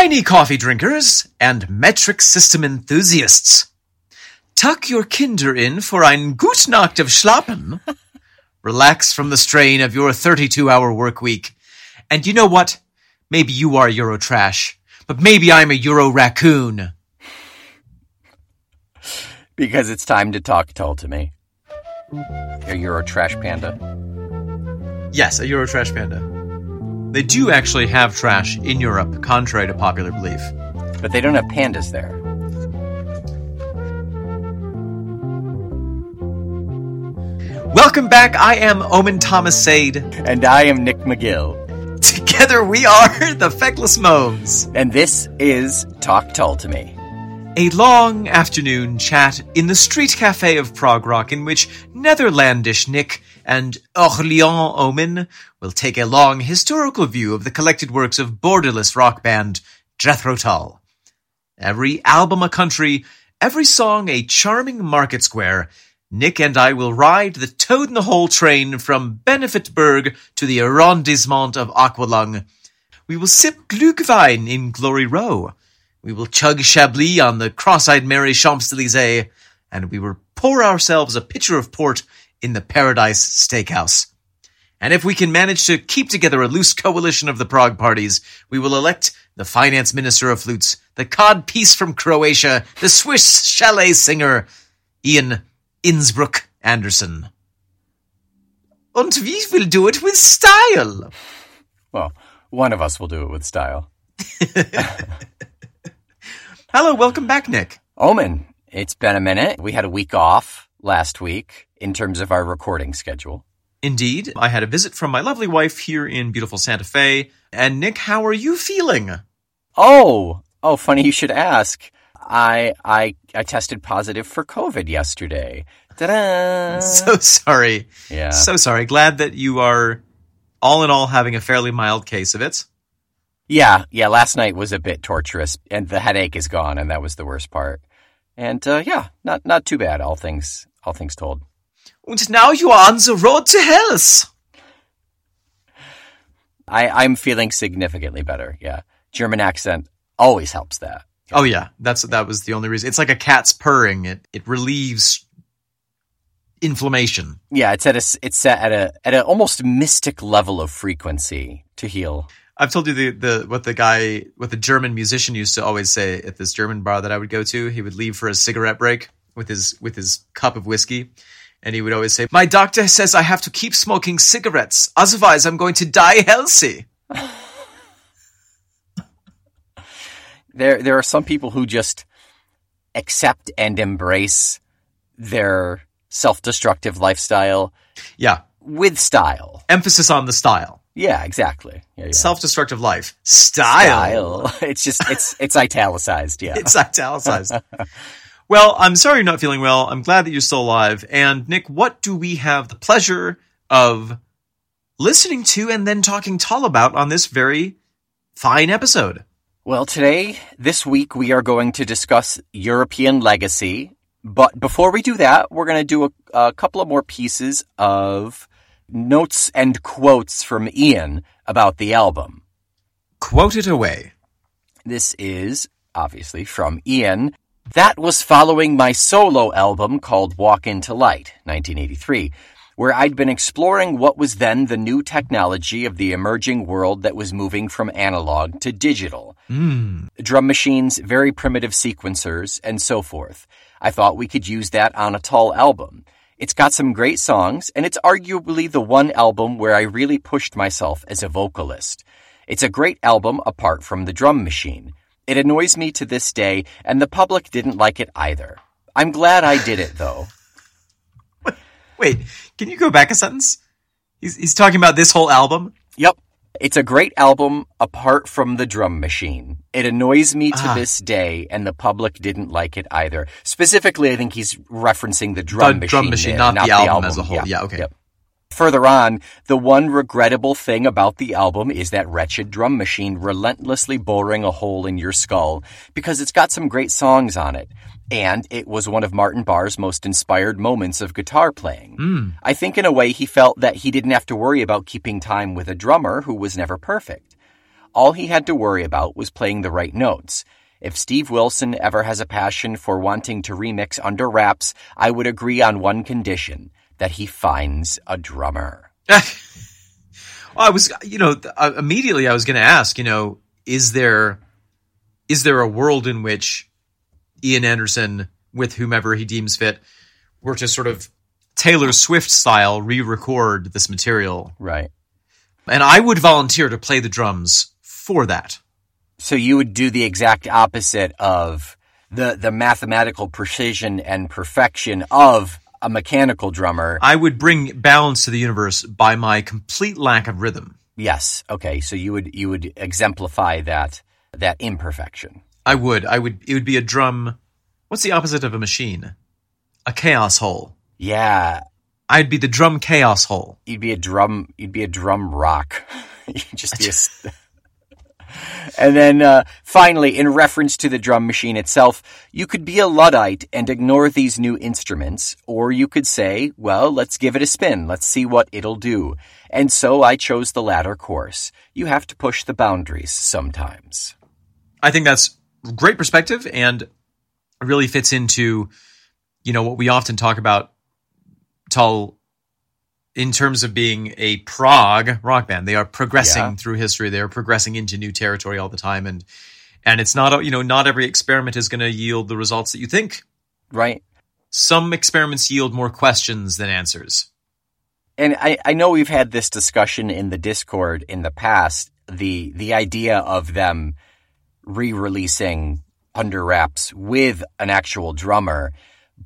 Tiny coffee drinkers and metric system enthusiasts. Tuck your Kinder in for ein gut Nacht of Schlappen. Relax from the strain of your 32 hour work week. And you know what? Maybe you are Eurotrash, but maybe I'm a Euro raccoon. Because it's time to talk Tull to me. Are you a trash panda? Yes, a Eurotrash panda. They do actually have trash in Europe, contrary to popular belief. But they don't have pandas there. Welcome back. I am Omen Thomas Sade. And I am Nick McGill. Together we are the Feckless Moans. And this is Talk Tull to Me. A long afternoon chat in the street cafe of Prague Rock in which Netherlandish Nick and Orléans Omen will take a long historical view of the collected works of borderless rock band Jethro Tull. Every album a country, every song a charming market square, Nick and I will ride the Toad in the Hole train from Benefitburg to the arrondissement of Aqualung. We will sip Glühwein in Glory Row. We will chug Chablis on the cross-eyed Mary Champs-Élysées, and we will pour ourselves a pitcher of port in the Paradise Steakhouse. And if we can manage to keep together a loose coalition of the Prague parties, we will elect the finance minister of flutes, the cod piece from Croatia, the Swiss chalet singer, Ian Innsbruck Anderson. And we will do it with style. Well, one of us will do it with style. Hello, welcome back, Nick. Omen, it's been a minute. We had a week off last week in terms of our recording schedule. Indeed, I had a visit from my lovely wife here in beautiful Santa Fe. And Nick, how are you feeling? Oh, oh, funny you should ask. I I I tested positive for COVID yesterday. Ta-da! So sorry. Yeah. So sorry. Glad that you are all in all having a fairly mild case of it. Yeah, yeah. Last night was a bit torturous, and the headache is gone, and that was the worst part. And uh, yeah, not not too bad. All things all things told. And now you are on the road to health. I I'm feeling significantly better. Yeah, German accent always helps that. Oh yeah, that's that was the only reason. It's like a cat's purring. It it relieves inflammation. Yeah, it's at a it's set at a at an almost mystic level of frequency to heal. I've told you the, the what the guy what the German musician used to always say at this German bar that I would go to. He would leave for a cigarette break with his with his cup of whiskey, and he would always say, "My doctor says I have to keep smoking cigarettes, otherwise I'm going to die healthy." There there are some people who just accept and embrace their self-destructive lifestyle Yeah, with style. emphasis on the style. Yeah, exactly. Yeah, yeah. Self-destructive life style. style. It's just it's it's italicized. Yeah. It's italicized. well, I'm sorry you're not feeling well. I'm glad that you're still alive. And Nick, what do we have the pleasure of listening to and then talking Tull about on this very fine episode? Well, today, this week, we are going to discuss European legacy. But before we do that, we're going to do a, a couple of more pieces of notes and quotes from Ian about the album. Quote it away. This is obviously from Ian. That was following my solo album called Walk Into Light, 1983, where I'd been exploring what was then the new technology of the emerging world that was moving from analog to digital. Hmm. Drum machines, very primitive sequencers, and so forth. I thought we could use that on a Tull album. It's got some great songs, and it's arguably the one album where I really pushed myself as a vocalist. It's a great album apart from the drum machine. It annoys me to this day, and the public didn't like it either. I'm glad I did it, though. Wait, can you go back a sentence? He's, he's talking about this whole album? Yep. It's a great album apart from the drum machine. It annoys me to Ah. this day, and the public didn't like it either. Specifically, I think he's referencing the drum The machine. drum machine, there, not the album as a whole. Yeah, okay. Further on, the one regrettable thing about the album is that wretched drum machine relentlessly boring a hole in your skull because it's got some great songs on it. And it was one of Martin Barre's most inspired moments of guitar playing. Hmm. I think in a way he felt that he didn't have to worry about keeping time with a drummer who was never perfect. All he had to worry about was playing the right notes. If Steve Wilson ever has a passion for wanting to remix Under Wraps, I would agree on one condition that he finds a drummer. I was, you know, immediately I was going to ask, you know, is there is there a world in which Ian Anderson, with whomever he deems fit, were to sort of Taylor Swift style re-record this material? Right. And I would volunteer to play the drums for that. So you would do the exact opposite of the the mathematical precision and perfection of a mechanical drummer. I would bring balance to the universe by my complete lack of rhythm. Yes. Okay. So you would you would exemplify that that imperfection. I would. I would. It would be a drum. What's the opposite of a machine? A chaos hole. Yeah. I'd be the drum chaos hole. You'd be a drum. You'd be a drum rock. you'd just be a. And then uh, finally, in reference to the drum machine itself, you could be a Luddite and ignore these new instruments, or you could say, well, let's give it a spin. Let's see what it'll do. And so I chose the latter course. You have to push the boundaries sometimes. I think that's great perspective and really fits into, you know, what we often talk about, Tull, in terms of being a prog rock band. They are progressing Yeah. through history. They are progressing into new territory all the time. And, and it's not, you know, not every experiment is going to yield the results that you think. Right? Some experiments yield more questions than answers. and I, I know we've had this discussion in the Discord in the past. The the idea of them re-releasing Under Wraps with an actual drummer,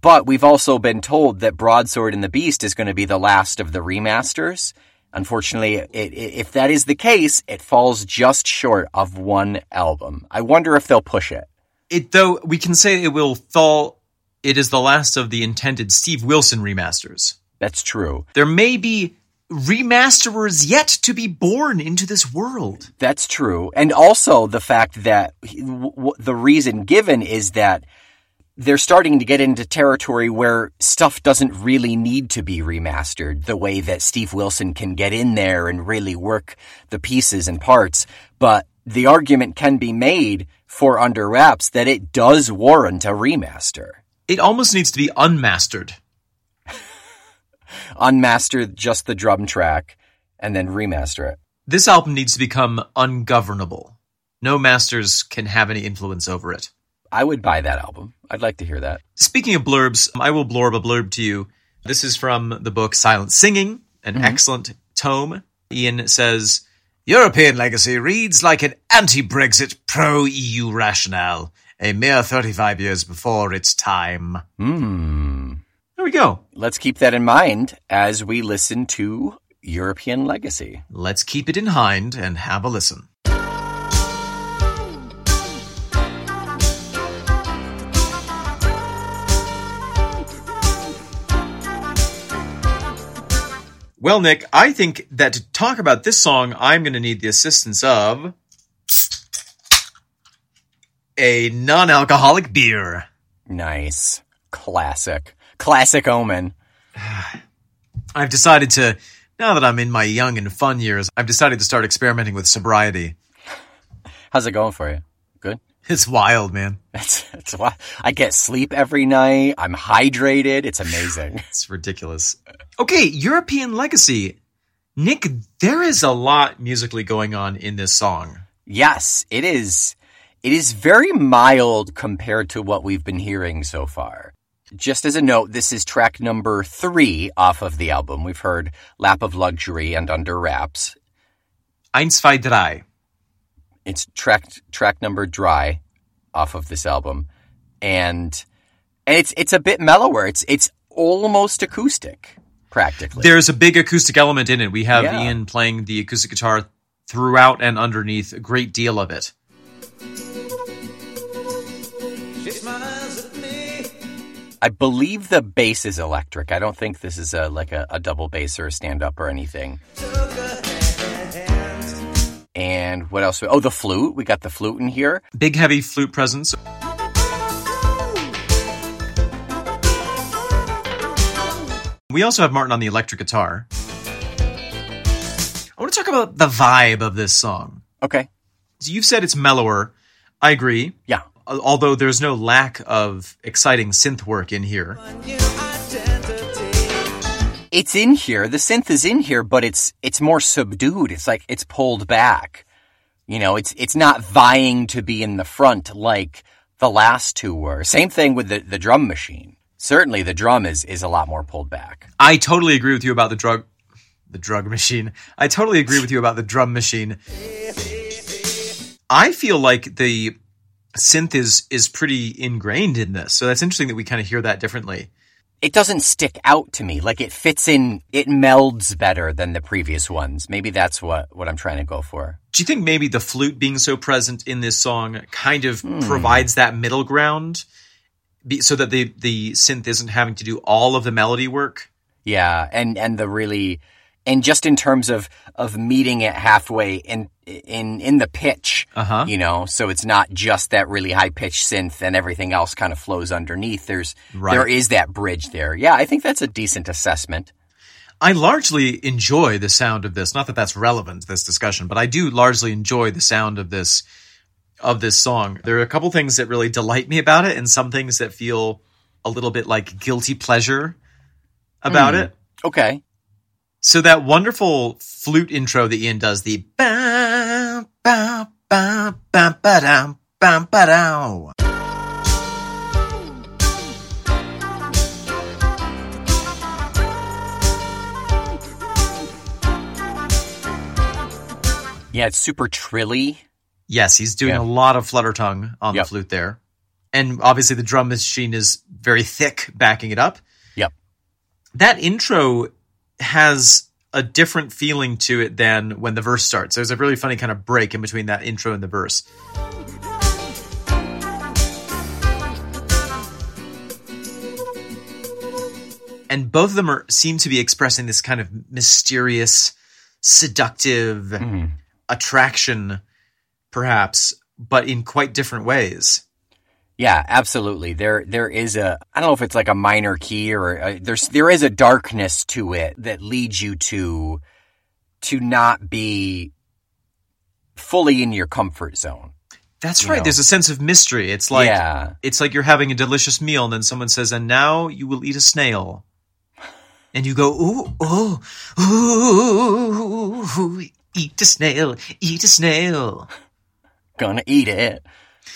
but we've also been told that Broadsword and the Beast is going to be the last of the remasters. Unfortunately, it, it, if that is the case, it falls just short of one album. I wonder if they'll push it. It though we can say it will fall. It is the last of the intended Steve Wilson remasters. That's true. There may be remasterers yet to be born into this world. That's true. And also the fact that he- w- w- the reason given is that they're starting to get into territory where stuff doesn't really need to be remastered the way that Steve Wilson can get in there and really work the pieces and parts. But the argument can be made for Under Wraps that it does warrant a remaster. It almost needs to be unmastered. Unmaster just the drum track and then remaster it. This album needs to become ungovernable. No masters can have any influence over it. I would buy that album. I'd like to hear that. Speaking of blurbs, I will blurb a blurb to you. This is from the book Silent Singing, an excellent tome. Ian says, European legacy reads like an anti-Brexit, pro-EU rationale, a mere 35 years before its time. Hmm. There we go. Let's keep that in mind as we listen to European Legacy. Let's keep it in mind and have a listen. Well, Nick, I think that to talk about this song, I'm going to need the assistance of a non alcoholic beer. Nice. Classic. Classic Omen. I've decided to, now that I'm in my young and fun years, I've decided to start experimenting with sobriety. How's it going for you? It's wild, man. That's, that's why I get sleep every night. I'm hydrated. It's amazing. It's ridiculous. Okay, European legacy. Nick, there is a lot musically going on in this song. yes, it is. It is very mild compared to what we've been hearing so far. Just as a note, this is track number three off of the album. We've heard Lap of Luxury and Under Wraps. Eins, zwei, drei. It's track track number dry off of this album and and it's it's a bit mellower it's it's almost acoustic practically There's a big acoustic element in it. We have Yeah. Ian playing the acoustic guitar throughout and underneath a great deal of it. She smiles at me. i believe the bass is electric i don't think this is a like a, a double bass or a stand up or anything Took her hand. And what else oh the flute we got the flute in here Big heavy flute presence. We also have Martin on the electric guitar. I want to talk about the vibe of this song. okay You've said it's mellower. I agree. Yeah. Although there's no lack of exciting synth work in here. It's in here. The synth is in here, but it's it's more subdued. It's like it's pulled back. You know, it's it's not vying to be in the front like the last two were. Same thing with the, the drum machine. Certainly the drum is is a lot more pulled back. I totally agree with you about the drug the drug machine. I totally agree with you about the drum machine. I feel like the synth is is pretty ingrained in this. So that's interesting that we kind of hear that differently. It doesn't stick out to me. Like it fits in it melds better than the previous ones. Maybe that's what what I'm trying to go for. Do you think maybe the flute being so present in this song kind of hmm. provides that middle ground be, so that the the synth isn't having to do all of the melody work? Yeah, and and the really and just in terms of of meeting it halfway in in in the pitch, Uh-huh. you know, so it's not just that really high pitched synth and everything else kind of flows underneath. There's Right. there is that bridge there. Yeah, I think that's a decent assessment. I largely enjoy the sound of this. Not that that's relevant to this discussion, but I do largely enjoy the sound of this of this song. There are a couple things that really delight me about it, and some things that feel a little bit like guilty pleasure about it. Okay. So that wonderful flute intro that Ian does, the ba ba ba ba ba dum ba ba. Yeah, it's super trilly. Yes, he's doing Yeah. a lot of flutter tongue on Yep. the flute there. And obviously the drum machine is very thick backing it up. Yep. That intro has a different feeling to it than when the verse starts. There's a really funny kind of break in between that intro and the verse. And both of them are seem to be expressing this kind of mysterious, seductive hmm. attraction, perhaps, but in quite different ways. Yeah, absolutely. There, there is a. I don't know if it's like a minor key or a, there's there is a darkness to it that leads you to to not be fully in your comfort zone. That's right. know. There's a sense of mystery. It's like yeah, it's like you're having a delicious meal, and then someone says, "And now you will eat a snail," and you go, "Ooh, oh, ooh, eat a snail, eat a snail." gonna eat it.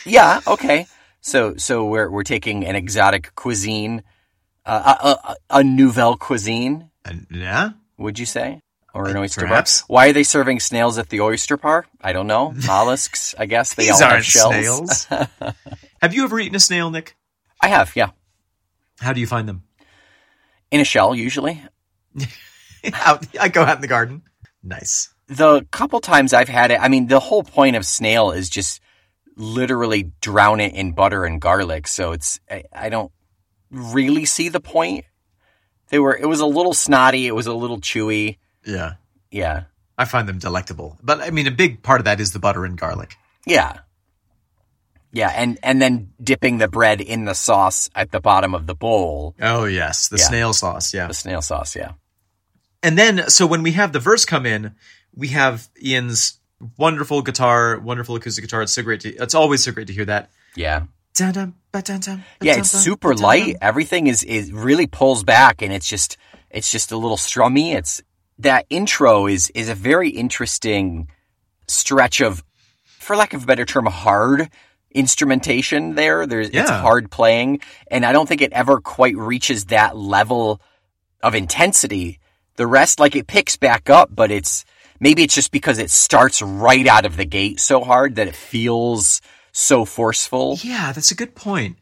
Yeah, okay. So, so we're we're taking an exotic cuisine, uh, a, a, a nouvelle cuisine. And, yeah, Would you say? Or an oyster Perhaps. bar? Why are they serving snails at the oyster bar? I don't know. Mollusks, I guess they these all have shells. snails. have you ever eaten a snail, Nick? I have, yeah, How do you find them? in a shell usually. out, I go out in the garden. Nice. the couple times I've had it, I mean, the whole point of snail is just literally drown it in butter and garlic. So it's, I, I don't really see the point. They were, it was a little snotty. It was a little chewy. Yeah. Yeah. I find them delectable. But I mean, a big part of that is the butter and garlic. Yeah. Yeah. And, and then dipping the bread in the sauce at the bottom of the bowl, Oh, yes. The Yeah. snail sauce. Yeah. the snail sauce. Yeah. And then, so when we have the verse come in, we have Ian's wonderful guitar, wonderful acoustic guitar. It's so great to, it's always so great to hear that. Yeah. Dun-dun, ba-dun-dun, Yeah. It's ba-dun-dun, super ba-dun-dun. light. Everything is, is really pulls back and it's just, it's just a little strummy. It's, that intro is, is a very interesting stretch of, for lack of a better term, hard instrumentation there. There's, it's hard playing. And I don't think it ever quite reaches that level of intensity. The rest, like it picks back up, but it's, maybe it's just because it starts right out of the gate so hard that it feels so forceful. Yeah, that's a good point.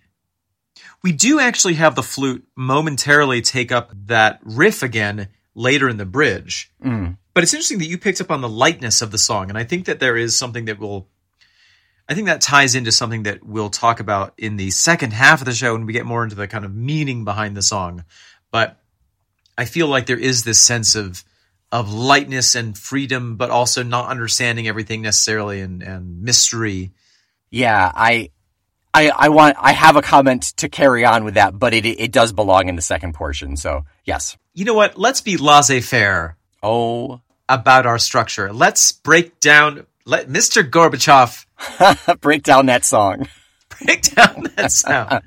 We do actually have the flute momentarily take up that riff again later in the bridge. Mm. But it's interesting that you picked up on the lightness of the song, and I think that there is something that will. I think that ties into something that we'll talk about in the second half of the show when we get more into the kind of meaning behind the song. But I feel like there is this sense of of lightness and freedom, but also not understanding everything necessarily and, and mystery. Yeah, I, I, I want, I have a comment to carry on with that, but it, it does belong in the second portion. So yes. You know what? Let's be laissez faire Oh, about our structure. Let's break down let Mr. Gorbachev Break down that song. break down that sound.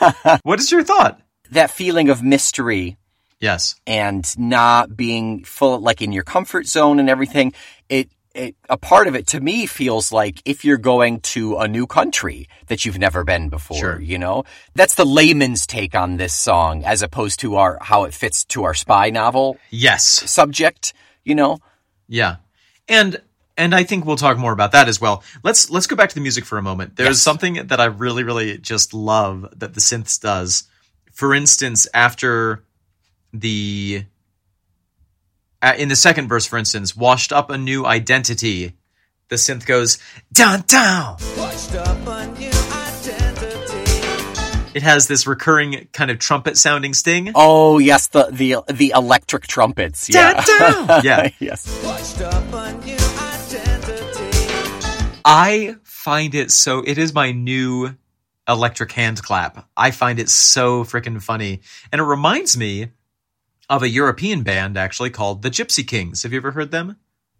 what is your thought? That feeling of mystery Yes. and not being full like in your comfort zone and everything it, it a part of it to me feels like if you're going to a new country that you've never been before Sure. you know that's the layman's take on this song as opposed to our how it fits to our spy novel Yes. subject you know Yeah. And and I think we'll talk more about that as well. Let's let's go back to the music for a moment. There's Yes. something that I really really just love that the synths does. For instance, after the uh, in the second verse for instance, washed up a new identity, the synth goes down down. Washed up a new identity. It has this recurring kind of trumpet sounding sting. oh yes the the the electric trumpets yeah Dun, dun. Yeah. yes Washed up a new identity. I find it so it is my new electric hand clap. I find it so freaking funny. And it reminds me of a European band actually called the Gypsy Kings. Have you ever heard them?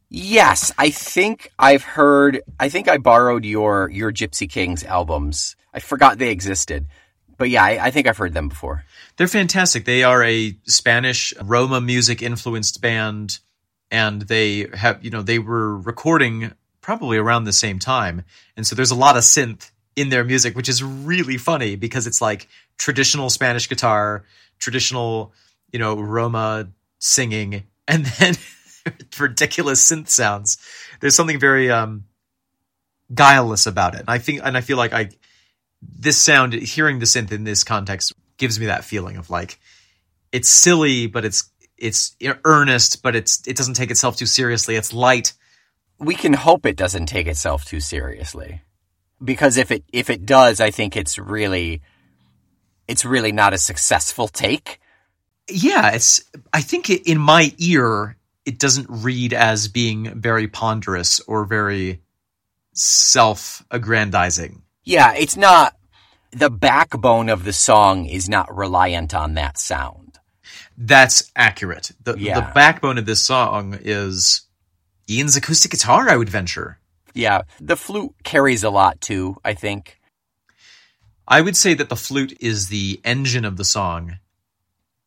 Yes, I think I've heard. I think I borrowed your your Gypsy Kings albums. I forgot they existed, but yeah, I, I think I've heard them before. They're fantastic. They are a Spanish Roma music influenced band and they have, you know, they were recording probably around the same time. And so there's a lot of synth in their music, which is really funny because it's like traditional Spanish guitar, traditional, you know, Roma singing, and then ridiculous synth sounds. There's something very um guileless about it. And I think and I feel like I this sound hearing the synth in this context gives me that feeling of like it's silly but it's it's earnest but it's it doesn't take itself too seriously it's light We can hope it doesn't take itself too seriously, because if it if it does, I think it's really it's really not a successful take. Yeah it's i think it, in my ear it doesn't read as being very ponderous or very self-aggrandizing Yeah, it's not the backbone of the song is not reliant on that sound. that's accurate the, Yeah. the backbone of this song is ian's acoustic guitar i would venture Yeah, the flute carries a lot too. I think. I would say that the flute is the engine of the song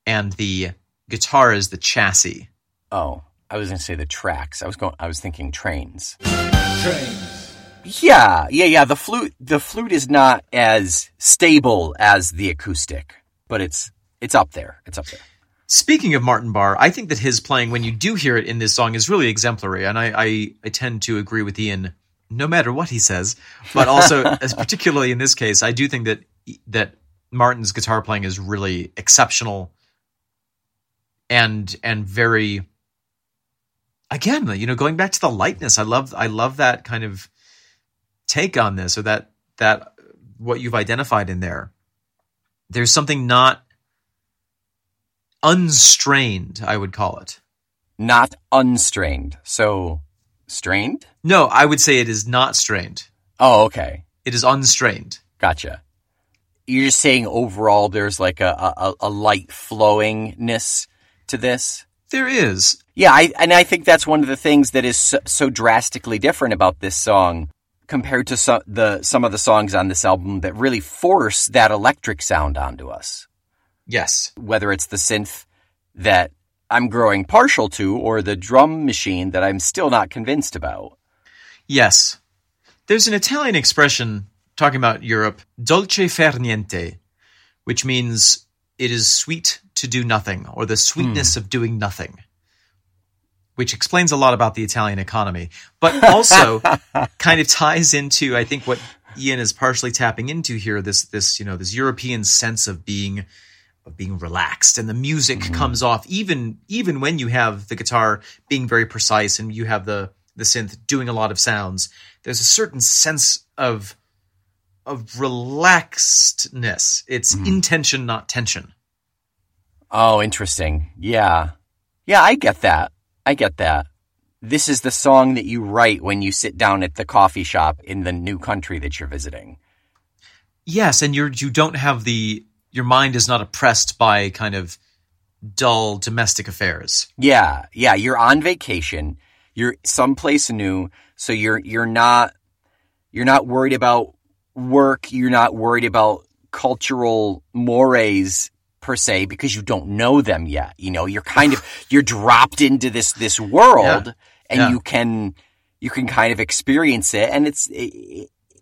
and the guitar is the chassis. Oh, I was gonna say the tracks. I was going. I was thinking trains. Trains. Yeah, yeah, yeah. The flute, the flute is not as stable as the acoustic, but it's it's up there. It's up there. Speaking of Martin Barre, I think that his playing, when you do hear it in this song, is really exemplary. And I, I, I tend to agree with Ian no matter what he says. But also, as particularly in this case, I do think that that Martin's guitar playing is really exceptional and and very again, you know, going back to the lightness. I love I love that kind of take on this or that that what you've identified in there. There's something not unstrained, I would call it. Not unstrained. So strained. No, I would say it is not strained. Oh, okay. It is unstrained. Gotcha. You're just saying overall, there's like a a, a light flowingness to this. There is. Yeah, I, and I think that's one of the things that is so, so drastically different about this song compared to some the some of the songs on this album that really force that electric sound onto us. Yes. Whether it's the synth that I'm growing partial to or the drum machine that I'm still not convinced about. Yes. There's an Italian expression talking about Europe, dolce far niente, which means it is sweet to do nothing, or the sweetness hmm. of doing nothing, which explains a lot about the Italian economy, but also kind of ties into, I think, what Ian is partially tapping into here, this, this, you know, this European sense of being, of being relaxed and the music mm-hmm. comes off even, even when you have the guitar being very precise and you have the, the synth doing a lot of sounds. There's a certain sense of, of relaxedness. It's mm-hmm. intention, not tension. Oh, interesting. Yeah. Yeah, I get that. I get that. This is the song that you write when you sit down at the coffee shop in the new country that you're visiting. Yes, and you're you don't have the your mind is not oppressed by kind of dull domestic affairs. Yeah, yeah, you're on vacation. You're someplace new. So you're you're not you're not worried about work, you're not worried about cultural mores per se because you don't know them yet. You know, you're kind of you're dropped into this this world Yeah. and Yeah. you can you can kind of experience it and it's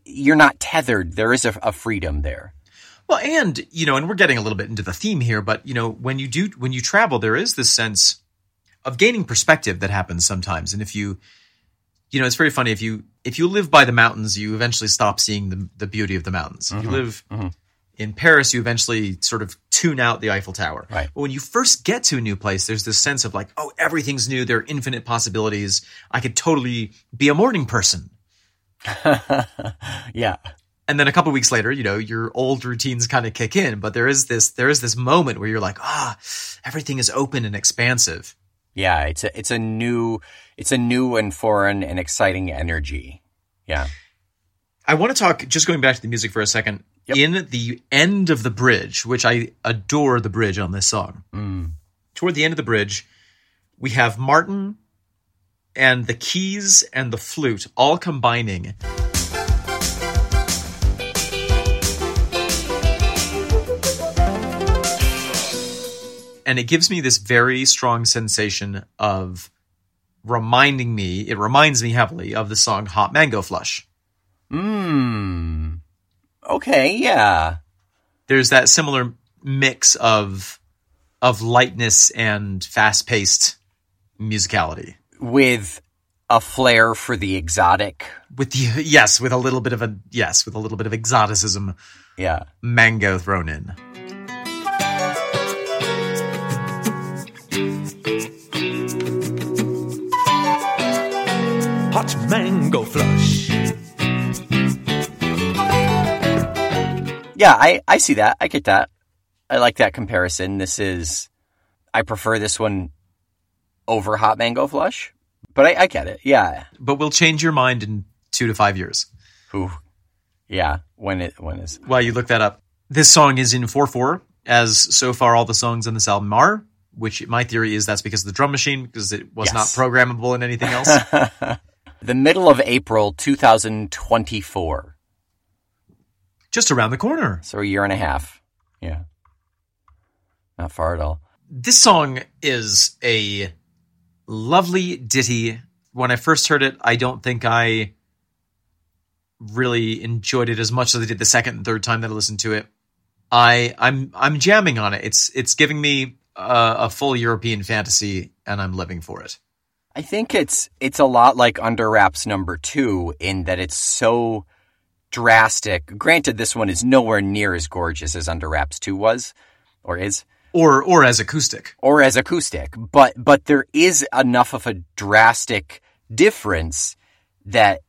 you're not tethered. There is a, a freedom there. Well, and you know, and we're getting a little bit into the theme here, but you know, when you do when you travel, there is this sense of gaining perspective that happens sometimes. And if you you know, it's very funny if you if you live by the mountains, you eventually stop seeing the the beauty of the mountains. If you mm-hmm. live mm-hmm. In Paris, you eventually sort of tune out the Eiffel Tower. Right. But when you first get to a new place, there's this sense of like, oh, everything's new. There are infinite possibilities. I could totally be a morning person. yeah. and then a couple weeks later, you know, your old routines kind of kick in, but there is this there is this moment where you're like, ah, everything is open and expansive. Yeah, it's a it's a new it's a new and foreign and exciting energy. Yeah. I want to talk just going back to the music for a second. Yep. In the end of the bridge, which I adore the bridge on this song. Toward the end of the bridge, we have Martin and the keys and the flute all combining. And it gives me this very strong sensation of reminding me, it reminds me heavily of the song Hot Mango Flush. Hmm. Okay, yeah. there's that similar mix of of lightness and fast paced musicality. With a flair for the exotic. With the yes, with a little bit of a yes, with a little bit of exoticism, Yeah. mango thrown in. Hot mango flush. Yeah, I, I see that. I get that. I like that comparison. This is I prefer this one over Hot Mango Flush. But I, I get it. Yeah. But we'll change your mind in two to five years. Ooh. Yeah. When it when is While you look that up, this song is in four four, as so far all the songs on this album are. Which my theory is that's because of the drum machine, because it was Yes. not programmable in anything else. the middle of April two thousand twenty four. Just around the corner. So a year and a half. Yeah. Not far at all. this song is a lovely ditty. When I first heard it, I don't think I really enjoyed it as much as I did the second and third time that I listened to it. I I'm I'm jamming on it. It's it's giving me a, a full European fantasy, and I'm living for it. I think it's it's a lot like Under Wraps number two in that it's so drastic. Granted, this one is nowhere near as gorgeous as Under Wraps two was, or is, Or or as acoustic. or as acoustic. But but there is enough of a drastic difference that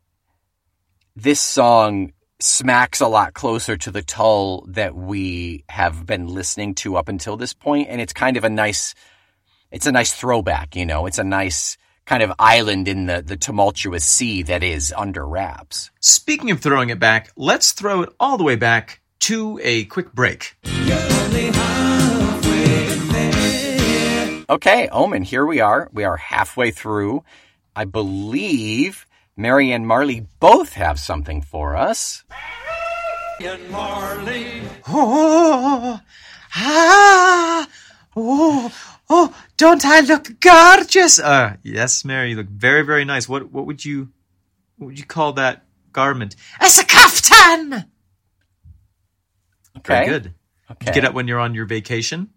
this song smacks a lot closer to the Tull that we have been listening to up until this point, and it's kind of a nice it's a nice throwback, you know. It's a nice kind of island in the, the tumultuous sea that is under wraps. Speaking of throwing it back, let's throw it all the way back to a quick break. Okay, Omen, here we are. We are halfway through. I believe Mary and Marley both have something for us. And Marley. Oh, ah, oh, oh, don't I look gorgeous? Uh, yes, Mary, you look very, very nice. What, what would you, what would you call that garment? As a kaftan! Okay. Very good. Okay. Get up when you're on your vacation.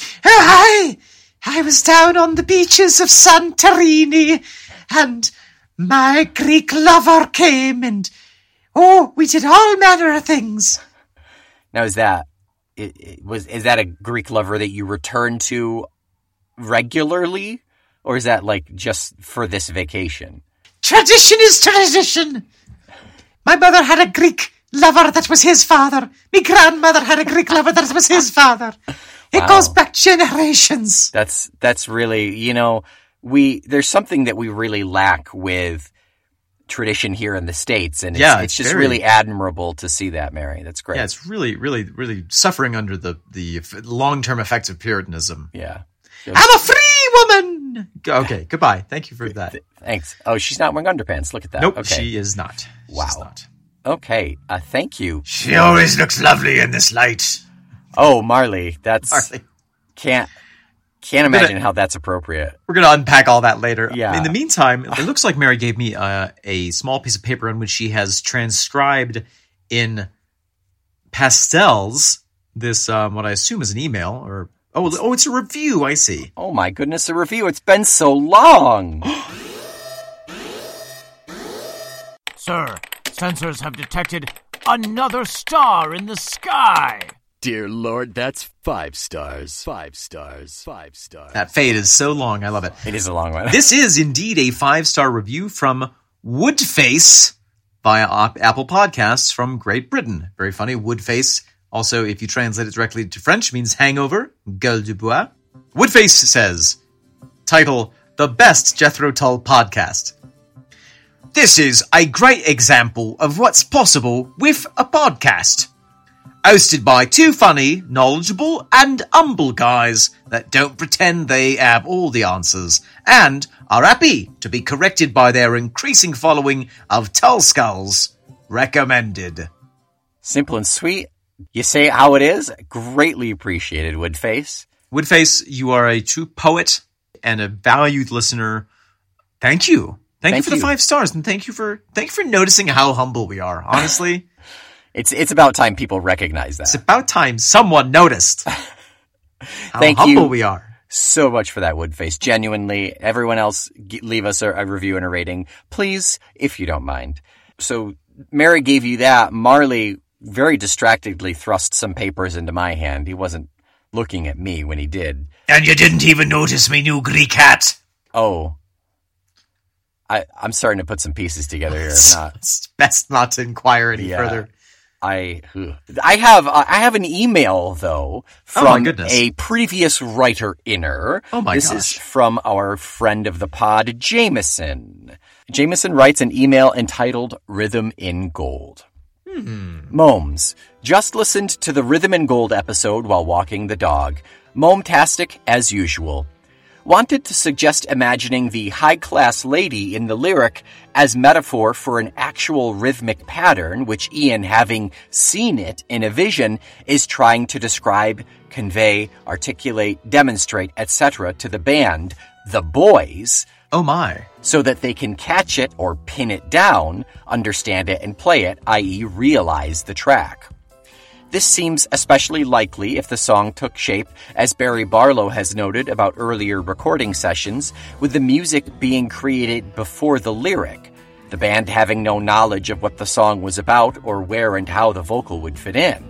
Oh, hi! I was down on the beaches of Santorini, and my Greek lover came, and oh, we did all manner of things. Now, is that it, it was is that a Greek lover that you return to regularly, or is that like just for this vacation? Tradition is tradition. My mother had a Greek lover that was his father. My grandmother had a Greek lover that was his father. It Wow. goes back generations. That's that's really you know we there's something that we really lack with tradition here in the states, and it's, Yeah, it's it's just very- really admirable to see that, Mary. That's great. Yeah, it's really, really, really suffering under the the long term effects of Puritanism. yeah. I'm a free woman. Okay, goodbye. Thank you for that. Thanks. Oh, she's not wearing underpants. Look at that. Nope, Okay. she is not. She's Wow. not. Okay. Uh, thank you. She always looks lovely in this light. Oh, Marley, that's Marley. can't can't gonna- imagine how that's appropriate. We're gonna unpack all that later. Yeah. In the meantime, it looks like Mary gave me uh, a small piece of paper on which she has transcribed in pastels this um, what I assume is an email or oh oh it's a review. I see. Oh my goodness, a review. It's been so long. Sir, sensors have detected another star in the sky. Dear Lord, that's five stars. Five stars. Five stars. That fade is so long. I love it. it is a long one. This is indeed a five star review from Woodface via Op- Apple Podcasts from Great Britain. Very funny. Woodface. Also, if you translate it directly to French, means hangover. Gueule de bois. Woodface says, title, The Best Jethro Tull Podcast. This is a great example of what's possible with a podcast. Hosted by two funny, knowledgeable, and humble guys that don't pretend they have all the answers and are happy to be corrected by their increasing following of Tull Skulls. Recommended. Simple and sweet. You say how it is. Greatly appreciated, Woodface. Woodface, you are a true poet and a valued listener. Thank you. Thank, Thank you for you. the five stars and thank you for thank you for noticing how humble we are. Honestly, It's it's about time people recognize that. it's about time someone noticed how Thank humble you. we are. so much for that Woodface. Genuinely, everyone else, g- leave us a, a review and a rating, please, if you don't mind. So Mary gave you that. Marley very distractedly thrust some papers into my hand. He wasn't looking at me when he did. And you didn't even notice me new Greek hat. Oh, I I'm starting to put some pieces together here. If not, It's best not to inquire any Yeah. further. I. I have uh, I have an email though Oh, from goodness. a previous writer inner. Oh, my this gosh. is from our friend of the pod, Jameson. Jameson writes an email entitled "Rhythm in Gold." Hmm. Momes just listened to the Rhythm in Gold episode while walking the dog. Mome-tastic as usual. Wanted to suggest imagining the high class lady in the lyric as metaphor for an actual rhythmic pattern, which Ian, having seen it in a vision, is trying to describe, convey, articulate, demonstrate, etc. to the band, the boys, Oh my. so that they can catch it or pin it down, understand it, and play it, i.e., realize the track. This seems especially likely if the song took shape, as Barrie Barlow has noted about earlier recording sessions, with the music being created before the lyric, the band having no knowledge of what the song was about or where and how the vocal would fit in.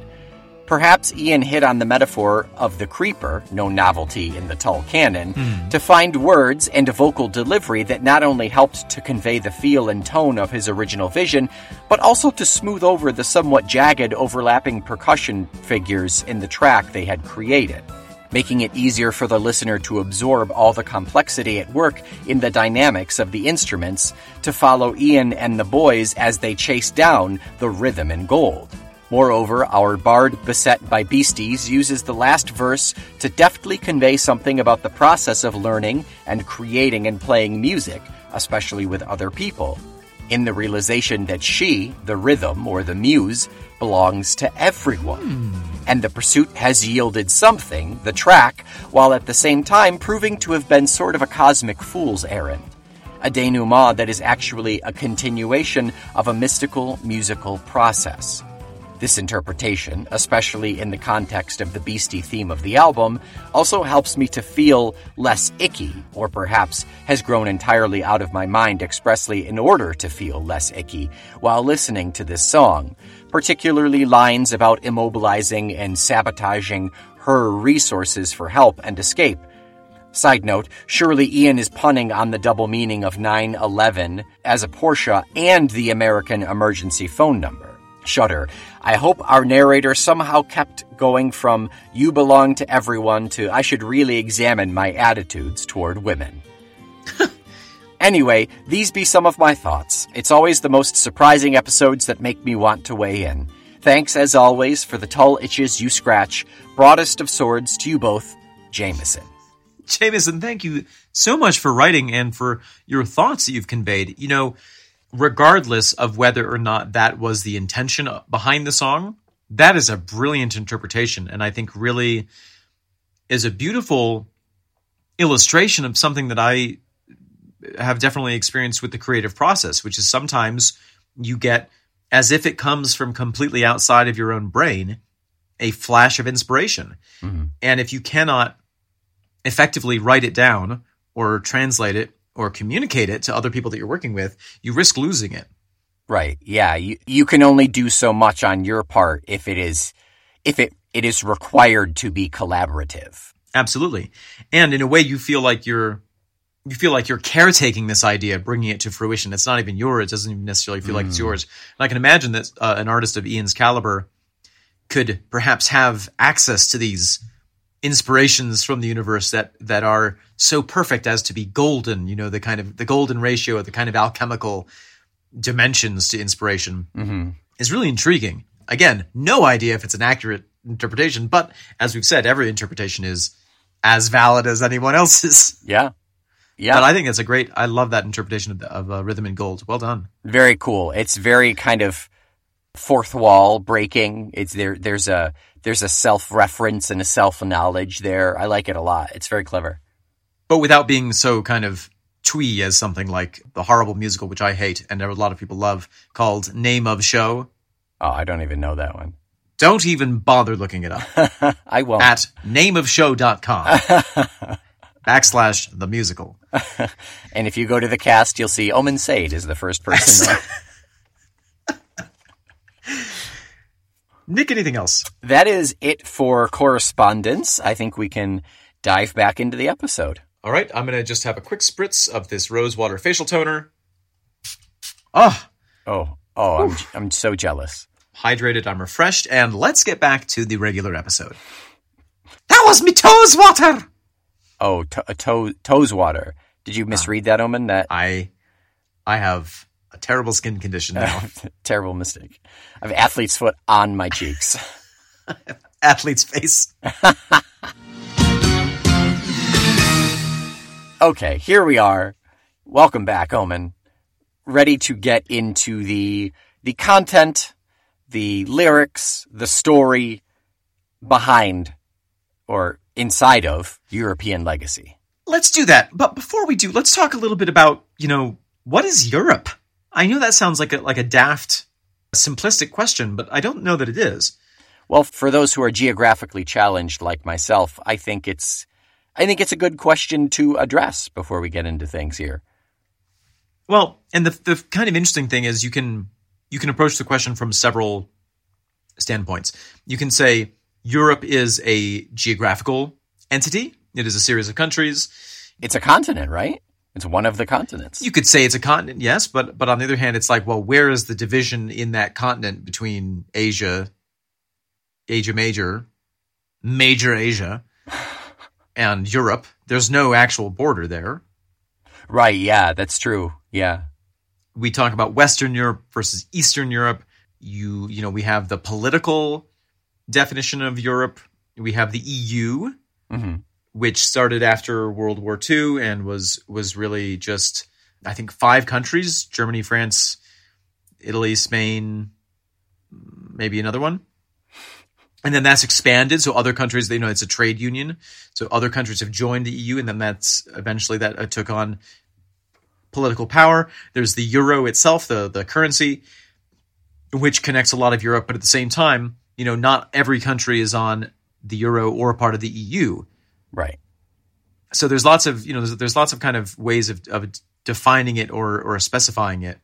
Perhaps Ian hit on the metaphor of the creeper, no novelty in the Tull canon, hmm. to find words and a vocal delivery that not only helped to convey the feel and tone of his original vision, but also to smooth over the somewhat jagged overlapping percussion figures in the track they had created, making it easier for the listener to absorb all the complexity at work in the dynamics of the instruments, to follow Ian and the boys as they chase down the rhythm in gold. Moreover, our bard beset by beasties uses the last verse to deftly convey something about the process of learning and creating and playing music, especially with other people, in the realization that she, the rhythm or the muse, belongs to everyone. Hmm. And the pursuit has yielded something, the track, while at the same time proving to have been sort of a cosmic fool's errand. A denouement that is actually a continuation of a mystical musical process. This interpretation, especially in the context of the beastie theme of the album, also helps me to feel less icky, or perhaps has grown entirely out of my mind expressly in order to feel less icky while listening to this song, particularly lines about immobilizing and sabotaging her resources for help and escape. Side note, surely Ian is punning on the double meaning of 911 as a Porsche and the American emergency phone number. Shudder. I hope our narrator somehow kept going from you belong to everyone to I should really examine my attitudes toward women. anyway, these be some of my thoughts. It's always the most surprising episodes that make me want to weigh in. Thanks as always for the Tull itches you scratch. Broadest of swords to you both, Jameson. Jameson, thank you so much for writing and for your thoughts that you've conveyed. You know, regardless of whether or not that was the intention behind the song, that is a brilliant interpretation. And I think really is a beautiful illustration of something that I have definitely experienced with the creative process, which is sometimes you get, as if it comes from completely outside of your own brain, a flash of inspiration. Mm-hmm. And if you cannot effectively write it down or translate it or communicate it to other people that you're working with, you risk losing it. Right. Yeah. You you can only do so much on your part if it is if it, it is required to be collaborative. Absolutely. And in a way you feel like you're you feel like you're caretaking this idea, bringing it to fruition. It's not even yours. It doesn't even necessarily feel like it's yours. And I can imagine that uh, an artist of Ian's caliber could perhaps have access to these inspirations from the universe that that are so perfect as to be golden. You know, the kind of the golden ratio, the kind of alchemical dimensions to inspiration Mm-hmm. is really intriguing. Again, no idea if it's an accurate interpretation, but as we've said, every interpretation is as valid as anyone else's. Yeah. Yeah. But I think it's a great. I love that interpretation of, of uh, rhythm and gold. Well done. very cool. It's very kind of fourth wall breaking. It's there. There's a there's a self reference and a self knowledge there. I like it a lot. It's very clever. but without being so kind of twee as something like the horrible musical, which I hate and a lot of people love, called Name of Show. Oh, I don't even know that one. Don't even bother looking it up I won't. at nameofshow.com backslash the musical. and if you go to the cast, you'll see Omen Said is the first person. Nick, anything else? that is it for correspondence. I think we can dive back into the episode. All right, I'm going to just have a quick spritz of this rosewater facial toner. Ah, Oh, oh, I'm, I'm so jealous. hydrated, I'm refreshed, and let's get back to the regular episode. That was me toes water! Oh, to, uh, toe, toes water. Did you misread that, Omen? That I I have a terrible skin condition now. terrible mistake. I have athlete's foot on my cheeks. Athlete's face. Okay, here we are. Welcome back, Omen. Ready to get into the the content, the lyrics, the story behind or inside of European legacy. Let's do that. But before we do, let's talk a little bit about, you know, what is Europe? I know that sounds like a like a daft simplistic question, but I don't know that it is. Well, for those who are geographically challenged like myself, I think it's I think it's a good question to address before we get into things here. Well, and the the kind of interesting thing is you can you can approach the question from several standpoints. You can say Europe is a geographical entity. It is a series of countries. It's a continent, right? It's one of the continents. You could say it's a continent, yes, but but on the other hand, it's like, well, where is the division in that continent between Asia, Asia Major, Major Asia, and Europe? There's no actual border there. right, yeah, that's true. Yeah. we talk about Western Europe versus Eastern Europe. You you know we have the political definition of Europe. We have the EU, hmm which started after World War II and was was really just I think five countries: Germany, France, Italy, Spain, maybe another one. And then that's expanded, so other countries, you know, it's a trade union. So other countries have joined the EU, and then that's eventually that uh, took on political power. There's the euro itself, the the currency, which connects a lot of Europe, but at the same time, you know, not every country is on the euro or part of the EU. Right. So there's lots of you know there's, there's lots of kind of ways of, of defining it or or specifying it.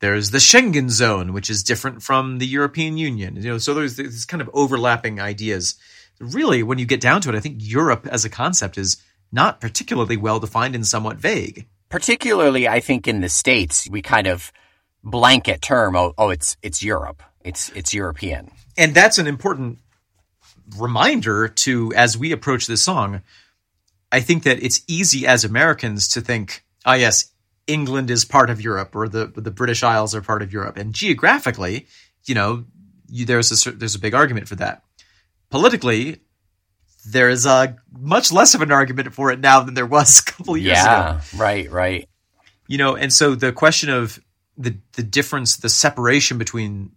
There's the Schengen zone, which is different from the European Union. You know, so there's these kind of overlapping ideas. Really, when you get down to it, I think Europe as a concept is not particularly well defined and somewhat vague. Particularly, I think in the states, we kind of blanket term. Oh, oh, it's it's Europe. It's it's European. and that's an important reminder to as we approach this song i think that it's easy as americans to think ah yes england is part of europe or the the british isles are part of europe and geographically you know you, there's a there's a big argument for that politically there is a much less of an argument for it now than there was a couple of years ago. Yeah, right, right. You know, and so the question of the the difference, the separation between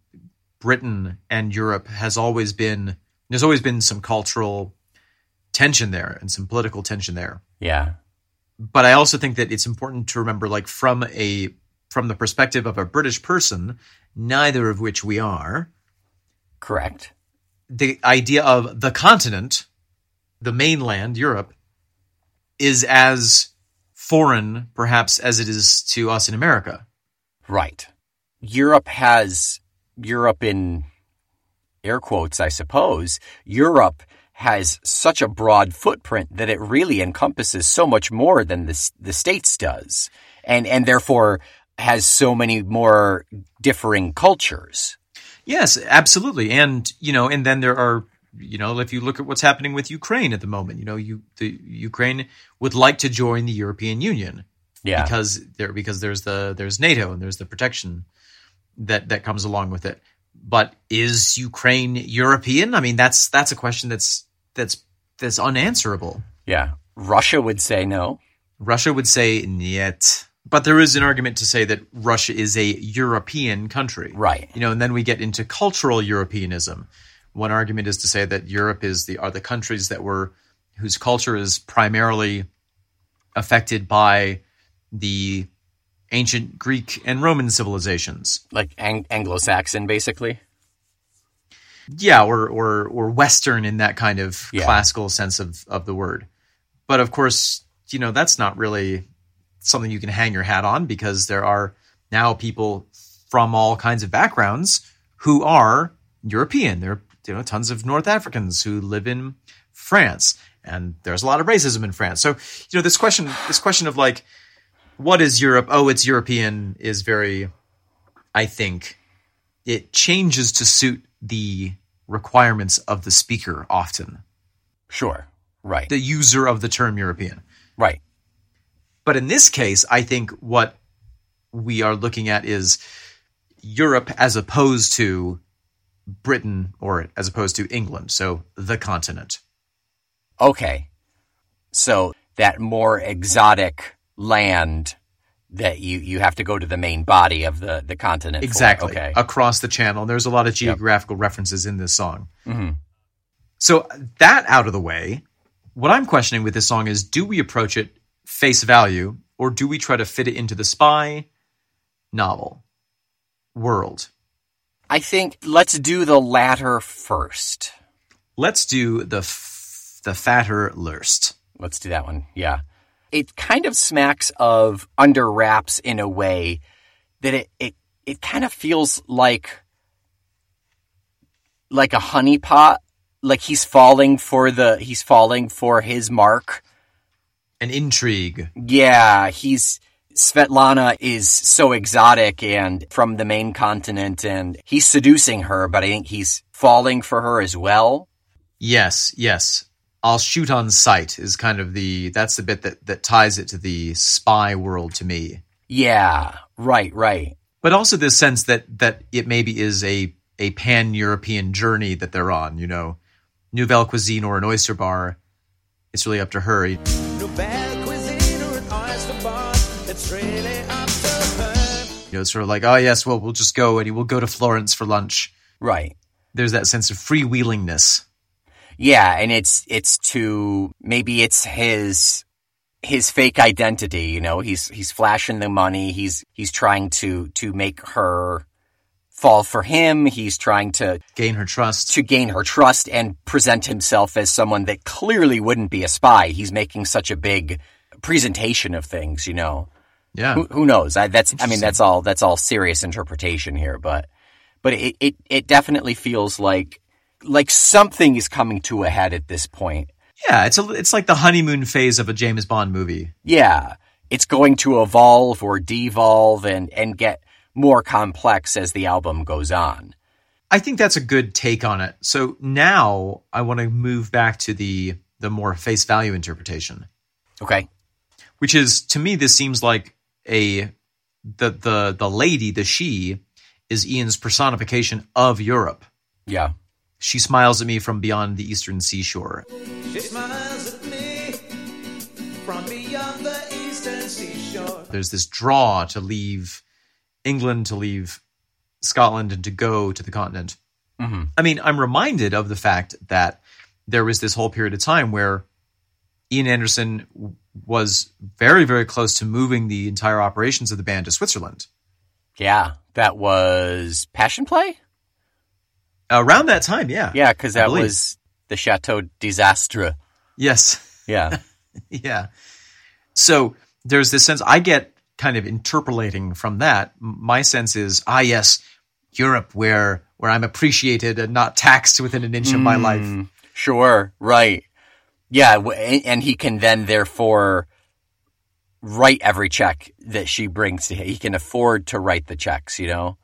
Britain and Europe has always been there's always been some cultural tension there and some political tension there. Yeah. But I also think that it's important to remember like from a from the perspective of a British person, neither of which we are, Correct. the idea of the continent, the mainland, Europe, is as foreign, perhaps, as it is to us in America. Right. Europe has Europe in air quotes, I suppose. Europe has such a broad footprint that it really encompasses so much more than the the states does, and and therefore has so many more differing cultures. Yes, absolutely. And, you know, and then there are, you know, if you look at what's happening with Ukraine at the moment, you know, you the Ukraine would like to join the European Union. Yeah. because there because there's the there's NATO and there's the protection that that comes along with it. But is Ukraine European? I mean, that's that's a question that's that's that's unanswerable. yeah. Russia would say no. Russia would say niet, but there is an argument to say that Russia is a European country, Right. You know, and then we get into cultural Europeanism. One argument is to say that Europe is the are the countries that were whose culture is primarily affected by the ancient Greek and Roman civilizations. Like Ang- Anglo-Saxon, basically. Yeah, or or or Western in that kind of Yeah. classical sense of of the word. But of course, you know that's not really something you can hang your hat on because there are now people from all kinds of backgrounds who are European. There are you know tons of North Africans who live in France, and there's a lot of racism in France. So you know this question this question of like what is Europe? Oh, it's European is very, I think, it changes to suit the requirements of the speaker often, Sure. Right. the user of the term European. right. But in this case, I think what we are looking at is Europe as opposed to Britain or as opposed to England. So the continent. Okay. So that more exotic land that you, you have to go to the main body of the, the continent. Exactly. Okay. Across the channel. There's a lot of geographical references in this song. Mhm. So that out of the way, what I'm questioning with this song is do we approach it face value or do we try to fit it into the spy novel world? I think let's do the latter first. Let's do the f- the fatter Lurst. Let's do that one. Yeah. It kind of smacks of under wraps in a way that it, it, it kind of feels like, like a honeypot. Like he's falling for the, he's falling for his mark. An intrigue. Yeah, he's, Svetlana is so exotic and from the main continent and he's seducing her, but I think he's falling for her as well. Yes, yes. I'll shoot on sight is kind of the that's the bit that that ties it to the spy world to me. Yeah, right, right. But also this sense that that it maybe is a a pan-European journey that they're on, you know. Nouvelle cuisine or an oyster bar. It's really up to her. Nouvelle cuisine or an oyster bar. It's really up to her. You know, it's sort of like, oh yes, well we'll just go and we'll go to Florence for lunch. Right. There's that sense of freewheelingness. Yeah, and it's it's to maybe it's his his fake identity, you know. He's he's flashing the money. He's he's trying to to make her fall for him. He's trying to Gain her trust. to gain her trust and present himself as someone that clearly wouldn't be a spy. He's making such a big presentation of things, you know. Yeah. Who, who knows? I, that's I mean that's all that's all serious interpretation here, but but it, it it definitely feels like like something is coming to a head at this point. Yeah, it's a it's like the honeymoon phase of a James Bond movie. Yeah, it's going to evolve or devolve and and get more complex as the album goes on. I think that's a good take on it. So now I want to move back to the the more face value interpretation, Okay. which is to me this seems like a the the the lady, the she is Ian's personification of Europe. Yeah. She smiles at me from beyond the eastern seashore. She smiles at me from beyond the eastern seashore. There's this draw to leave England, to leave Scotland, and to go to the continent. Mm-hmm. I mean, I'm reminded of the fact that there was this whole period of time where Ian Anderson was very, very close to moving the entire operations of the band to Switzerland. Yeah, that was Passion Play? Around that time, yeah. Yeah, because that was the Chateau D'Isaster. Yes. Yeah. yeah. So there's this sense I get kind of interpolating from that. My sense is, ah, yes, Europe, where where I'm appreciated and not taxed within an inch of my life. Sure, right. Yeah, and and he can then therefore write every check that she brings to him. He can afford to write the checks, you know?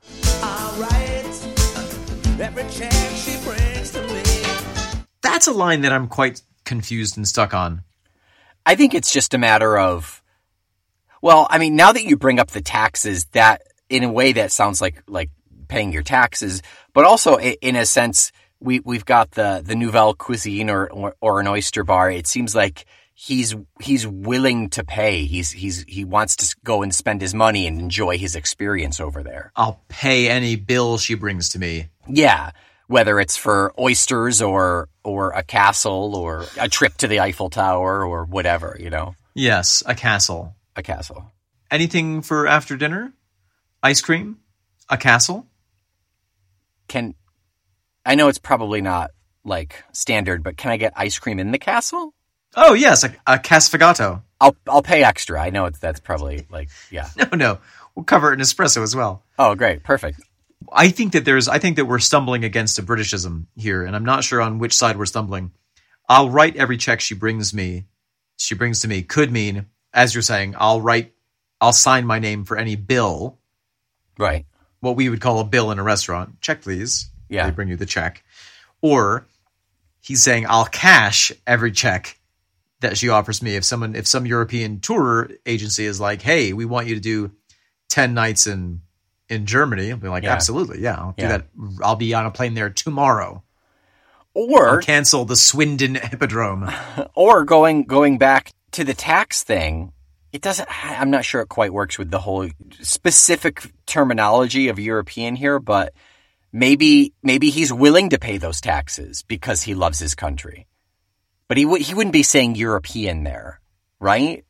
That's a line that I'm quite confused and stuck on. I think it's just a matter of well, I mean, now that you bring up the taxes, that in a way that sounds like like paying your taxes, but also in a sense we we've got the the nouvelle cuisine or, or or an oyster bar. It seems like he's he's willing to pay. He's he's he wants to go and spend his money and enjoy his experience over there. I'll pay any bill she brings to me. Yeah, whether it's for oysters or or a castle or a trip to the Eiffel Tower or whatever, you know, Yes, a castle. a castle. Anything for after dinner? Ice cream? A castle? Can I know it's probably not like standard, but can I get ice cream in the castle? Oh, yes, a, a casfagato. I'll I'll pay extra. I know it's that's probably like yeah. No, no. We'll cover it in espresso as well. Oh, great, perfect. I think that there's I think that we're stumbling against a Britishism here, and I'm not sure on which side we're stumbling. I'll write every check she brings me she brings to me could mean, as you're saying, I'll write I'll sign my name for any bill, Right. what we would call a bill in a restaurant. Check please. Yeah. They bring you the check. Or he's saying I'll cash every check that she offers me if someone if some European tour agency is like, "Hey, we want you to do 10 nights in in Germany." I'll be like, Yeah. "Absolutely. Yeah, I'll Yeah. do that. I'll be on a plane there tomorrow." Or I'll cancel the Swindon Hippodrome. or going going back to the tax thing it doesn't i'm not sure it quite works with the whole specific terminology of european here but maybe maybe he's willing to pay those taxes because he loves his country but he would he wouldn't be saying european there right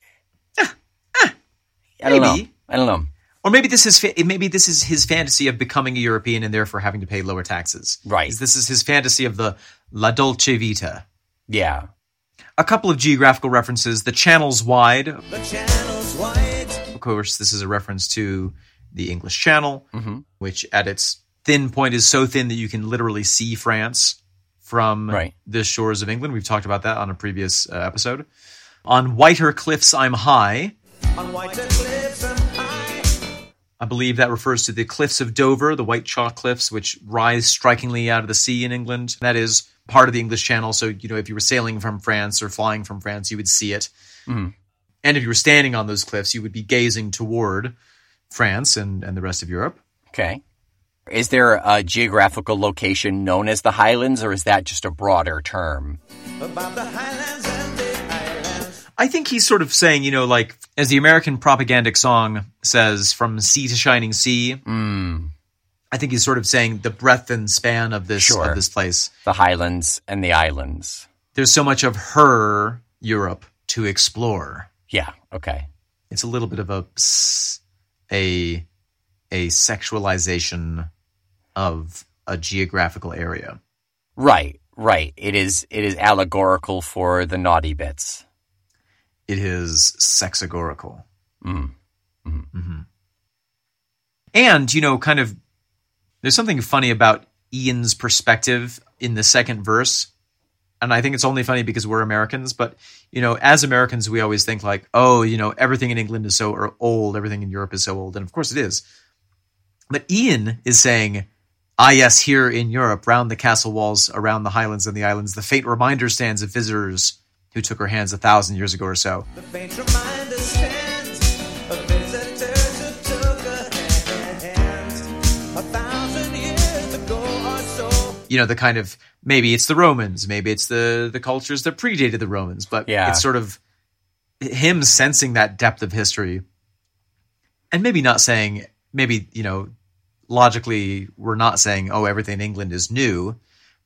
i don't know i don't know Or maybe this is fa- maybe this is his fantasy of becoming a European and therefore having to pay lower taxes. Right. This is his fantasy of the La Dolce Vita. yeah A couple of geographical references. The channel's wide. The channel's wide. Of course, this is a reference to the English Channel, Mm-hmm. which at its thin point is so thin that you can literally see France from Right. the shores of England. We've talked about that on a previous uh, episode. On whiter cliffs, I'm high. On whiter cliffs and high. I believe that refers to the cliffs of Dover, the white chalk cliffs, which rise strikingly out of the sea in England. That is part of the English Channel. So, you know, if you were sailing from France or flying from France, you would see it. Mhm. And if you were standing on those cliffs, you would be gazing toward France and, and the rest of Europe. okay is there a geographical location known as the highlands or is that just a broader term About the highlands and the islands. I think he's sort of saying, you know, like as the American propagandic song says, from sea to shining sea. mm, I think he's sort of saying the breadth and span of this Sure. of this place. the highlands and the islands There's so much of her Europe to explore. Yeah. Okay. It's a little bit of a a a sexualization of a geographical area. Right. Right. It is. It is allegorical for the naughty bits. It is sexagorical. Mm. And, you know, kind of, there's something funny about Ian's perspective in the second verse. And I think it's only funny because we're Americans. But, you know, as Americans, we always think like, oh, you know, everything in England is so old, everything in Europe is so old. And of course it is. But Ian is saying, ah, yes, here in Europe, round the castle walls, around the highlands and the islands, the faint reminder stands of visitors who took her hands a thousand years ago or so. The faint reminder stands of visitors who took her hands a thousand years ago or so. you know the kind of maybe it's the Romans, maybe it's the the cultures that predated the Romans, but Yeah. it's sort of him sensing that depth of history, and maybe not saying maybe you know logically we're not saying oh everything in England is new,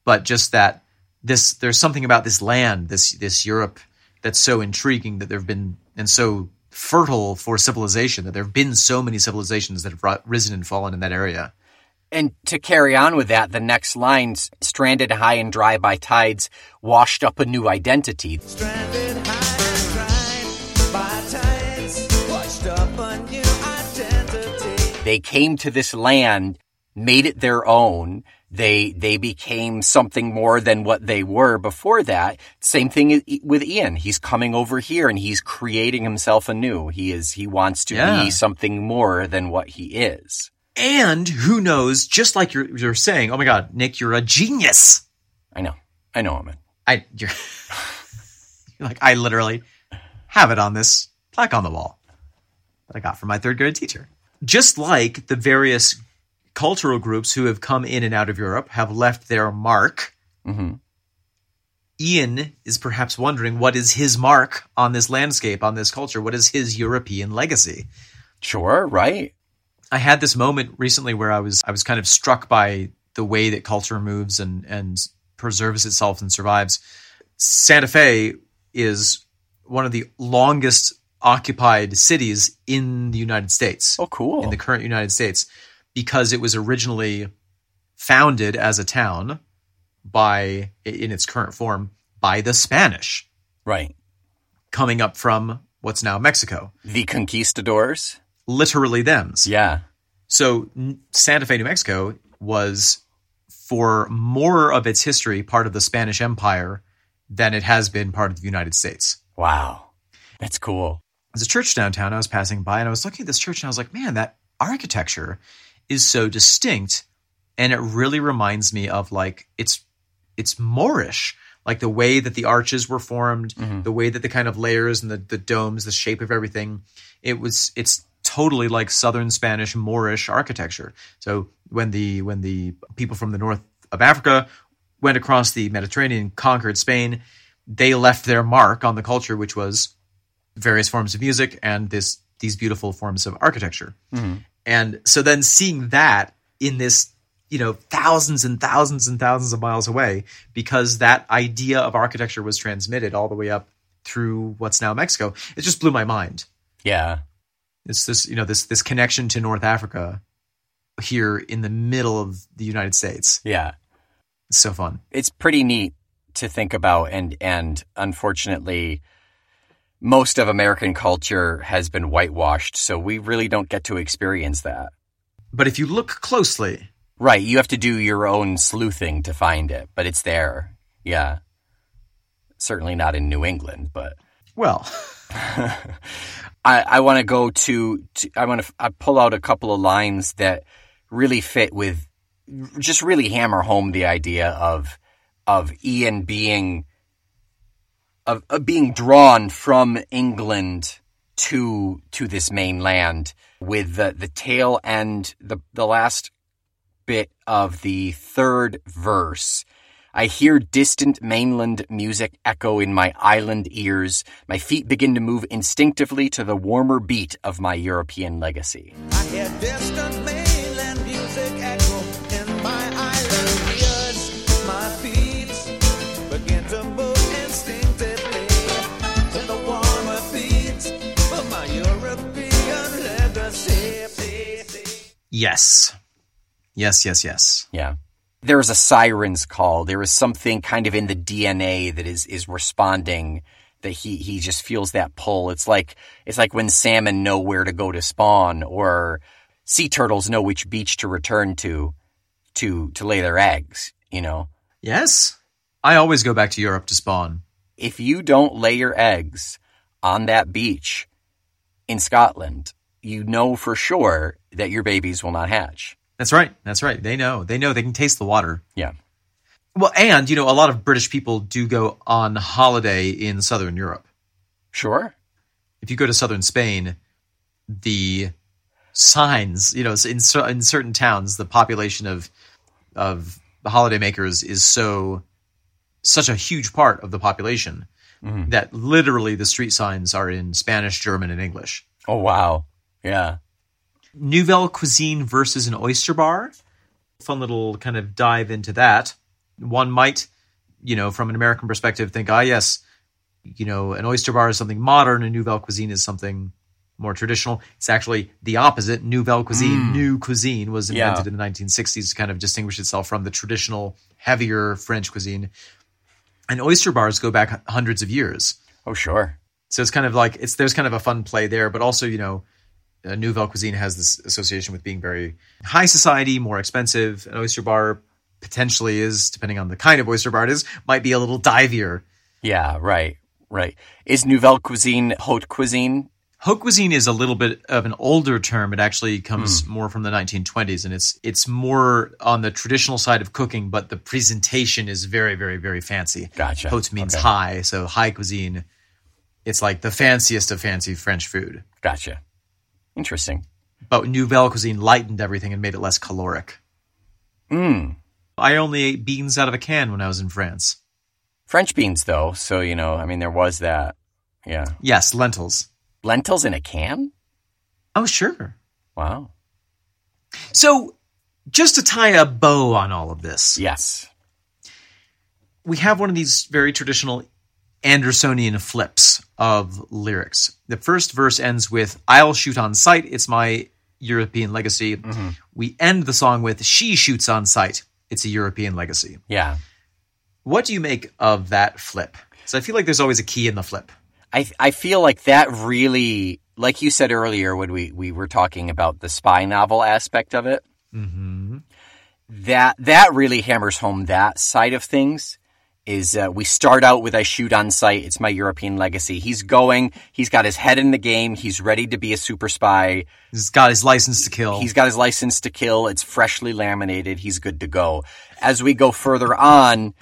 but just that this there's something about this land, this this Europe that's so intriguing that there've been and so fertile for civilization that there have been so many civilizations that have ri- risen and fallen in that area. And to carry on with that, the next lines stranded high and dry by tides, washed up a new identity. Stranded high They came to this land, made it their own. They, they became something more than what they were before that. Same thing with Ian. He's coming over here and he's creating himself anew. He is, he wants to Yeah. be something more than what he is. And who knows, just like you're, you're saying, oh my God, Nick, you're a genius. I know. I know him. I, you're, you're like, I literally have it on this plaque on the wall that I got from my third grade teacher. Just like the various cultural groups who have come in and out of Europe have left their mark, hmm Ian is perhaps wondering what is his mark on this landscape, on this culture? What is his European legacy? Sure. Right. I had this moment recently where I was I was kind of struck by the way that culture moves and and preserves itself and survives. Santa Fe is one of the longest occupied cities in the United States. Oh, cool. In the current United States because it was originally founded as a town by in its current form by the Spanish right. coming up from what's now Mexico. The conquistadors. Literally them's. Yeah. So Santa Fe, New Mexico was for more of its history part of the Spanish Empire than it has been part of the United States. Wow. That's cool. There's a church downtown I was passing by and I was looking at this church and I was like, man, that architecture is so distinct and it really reminds me of like it's it's Moorish. Like the way that the arches were formed, mm-hmm. the way that the kind of layers and the, the domes, the shape of everything. It was it's totally like southern Spanish Moorish architecture. So when the when the people from the north of Africa went across the Mediterranean, conquered Spain, they left their mark on the culture, which was various forms of music and this these beautiful forms of architecture. Mm-hmm. And so then seeing that in this, you know, thousands and thousands and thousands of miles away, because that idea of architecture was transmitted all the way up through what's now Mexico, it just blew my mind. Yeah. It's this, you know, this this connection to North Africa here in the middle of the United States. Yeah. It's so fun. It's pretty neat to think about and and unfortunately most of American culture has been whitewashed, so we really don't get to experience that. But if you look closely, Right, you have to do your own sleuthing to find it, but it's there. Yeah. Certainly not in New England, but well, I, I want to go to, to I want to I pull out a couple of lines that really fit with just really hammer home the idea of of Ian being of, of being drawn from England to to this mainland with the the tail end the the last bit of the third verse I hear distant mainland music echo in my island ears. My feet begin to move instinctively to the warmer beat of my European legacy. Yes. Yes, yes, yes. Yeah. There is a siren's call. There is something kind of in the DNA that is, is responding that he, he just feels that pull. It's like, it's like when salmon know where to go to spawn or sea turtles know which beach to return to, to, to lay their eggs, you know? Yes. I always go back to Europe to spawn. if you don't lay your eggs on that beach in Scotland, you know for sure that your babies will not hatch. That's right. That's right. They know. They know they can taste the water. Yeah. Well, and you know, a lot of British people do go on holiday in southern Europe. Sure. If you go to southern Spain, the signs, you know, in in certain towns, the population of of the holidaymakers is so such a huge part of the population mm-hmm. that literally the street signs are in Spanish, German, and English. Oh wow. Yeah. Nouvelle cuisine versus an oyster bar. Fun little kind of dive into that. One might, you know, from an American perspective, think, ah, yes, you know, an oyster bar is something modern, and Nouvelle cuisine is something more traditional. It's actually the opposite. Nouvelle cuisine, new cuisine, was Yeah. invented in the 1960s to kind of distinguish itself from the traditional, heavier French cuisine. And oyster bars go back hundreds of years. Oh sure. So it's kind of like it's there's kind of a fun play there, but also you know, uh, Nouvelle cuisine has this association with being very high society, more expensive. An oyster bar potentially is, depending on the kind of oyster bar it is, might be a little divier. Yeah. Right. Right. Is nouvelle cuisine haute cuisine? Haute cuisine is a little bit of an older term. It actually comes more from the 1920s, and it's it's more on the traditional side of cooking, but the presentation is very, very, very fancy. Gotcha. Haute means Okay. high, so high cuisine. It's like the fanciest of fancy French food. Gotcha. Interesting. but Nouvelle cuisine lightened everything and made it less caloric. Mm. I only ate beans out of a can when I was in France. French beans though, so you know, I mean, there was that. Yeah. Yes, lentils. Lentils in a can? Oh, sure. Wow. So, just to tie a bow on all of this, Yes. we have one of these very traditional Andersonian flips of lyrics. The first verse ends with "I'll shoot on sight. It's my European legacy." We end the song with "She shoots on sight. It's a European legacy." Yeah. What do you make of that flip? So I feel like there's always a key in the flip. I I feel like that really, like you said earlier when we we were talking about the spy novel aspect of it. Mm-hmm. That that really hammers home that side of things. Is uh, we start out with I shoot on sight. It's my European legacy. He's going. He's got his head in the game. He's ready to be a super spy. He's got his license to kill. He's got his license to kill. It's freshly laminated. He's good to go. As we go further on,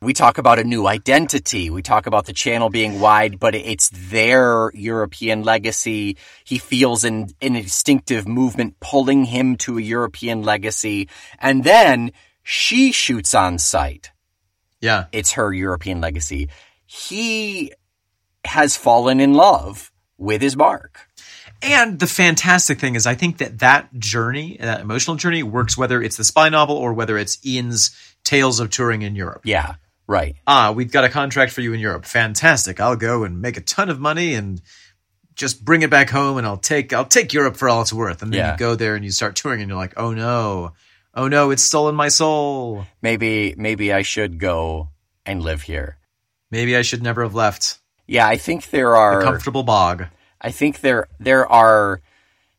we talk about a new identity. We talk about the channel being wide, but it's their European legacy. He feels an, an instinctive movement pulling him to a European legacy. And then she shoots on sight. Yeah. It's her European legacy. He has fallen in love with his mark. And the fantastic thing is, I think that that journey, that emotional journey, works whether it's the spy novel or whether it's Ian's Tales of Touring in Europe. Yeah, right. Ah, we've got a contract for you in Europe. Fantastic! I'll go and make a ton of money and just bring it back home, and I'll take I'll take Europe for all it's worth. And then Yeah. you go there and you start touring, and you're like, oh no, oh no, it's stolen my soul. maybe maybe I should go and live here. Maybe I should never have left Yeah, I think there the are comfortable bog. I think there there are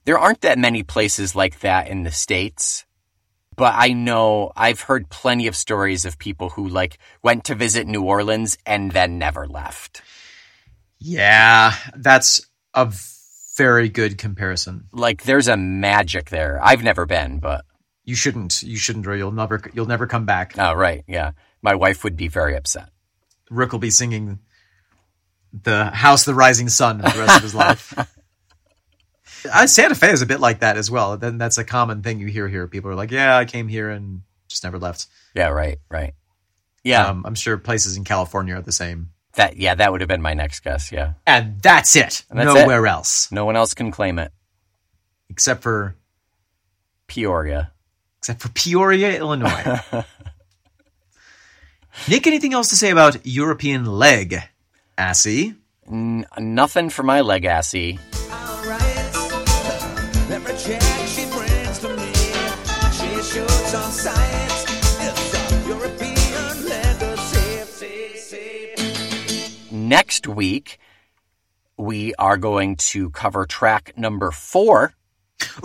there aren't that many places like that in the states. But I know I've heard plenty of stories of people who like went to visit New Orleans and then never left. Yeah, that's a very good comparison. Like there's a magic there. I've never been, but You shouldn't. You shouldn't, or you'll never you'll never come back. oh right, yeah. My wife would be very upset. Rick will be singing the House of the Rising Sun for the rest of his life. Uh, Santa Fe is a bit like that as well. Then that's a common thing you hear here. People are like, "Yeah, I came here and just never left." Yeah, right, right. Yeah, Um, I'm sure places in California are the same. that yeah, that would have been my next guess, yeah. And that's it. And that's Nowhere else No one else can claim it. except for Peoria. Except for Peoria, Illinois. Nick, anything else to say about European leg, Assy? N- nothing for my legacy. Alright. Every check she brings to me, she shoots on science. It's a European legacy. Next week, we are going to cover track number four.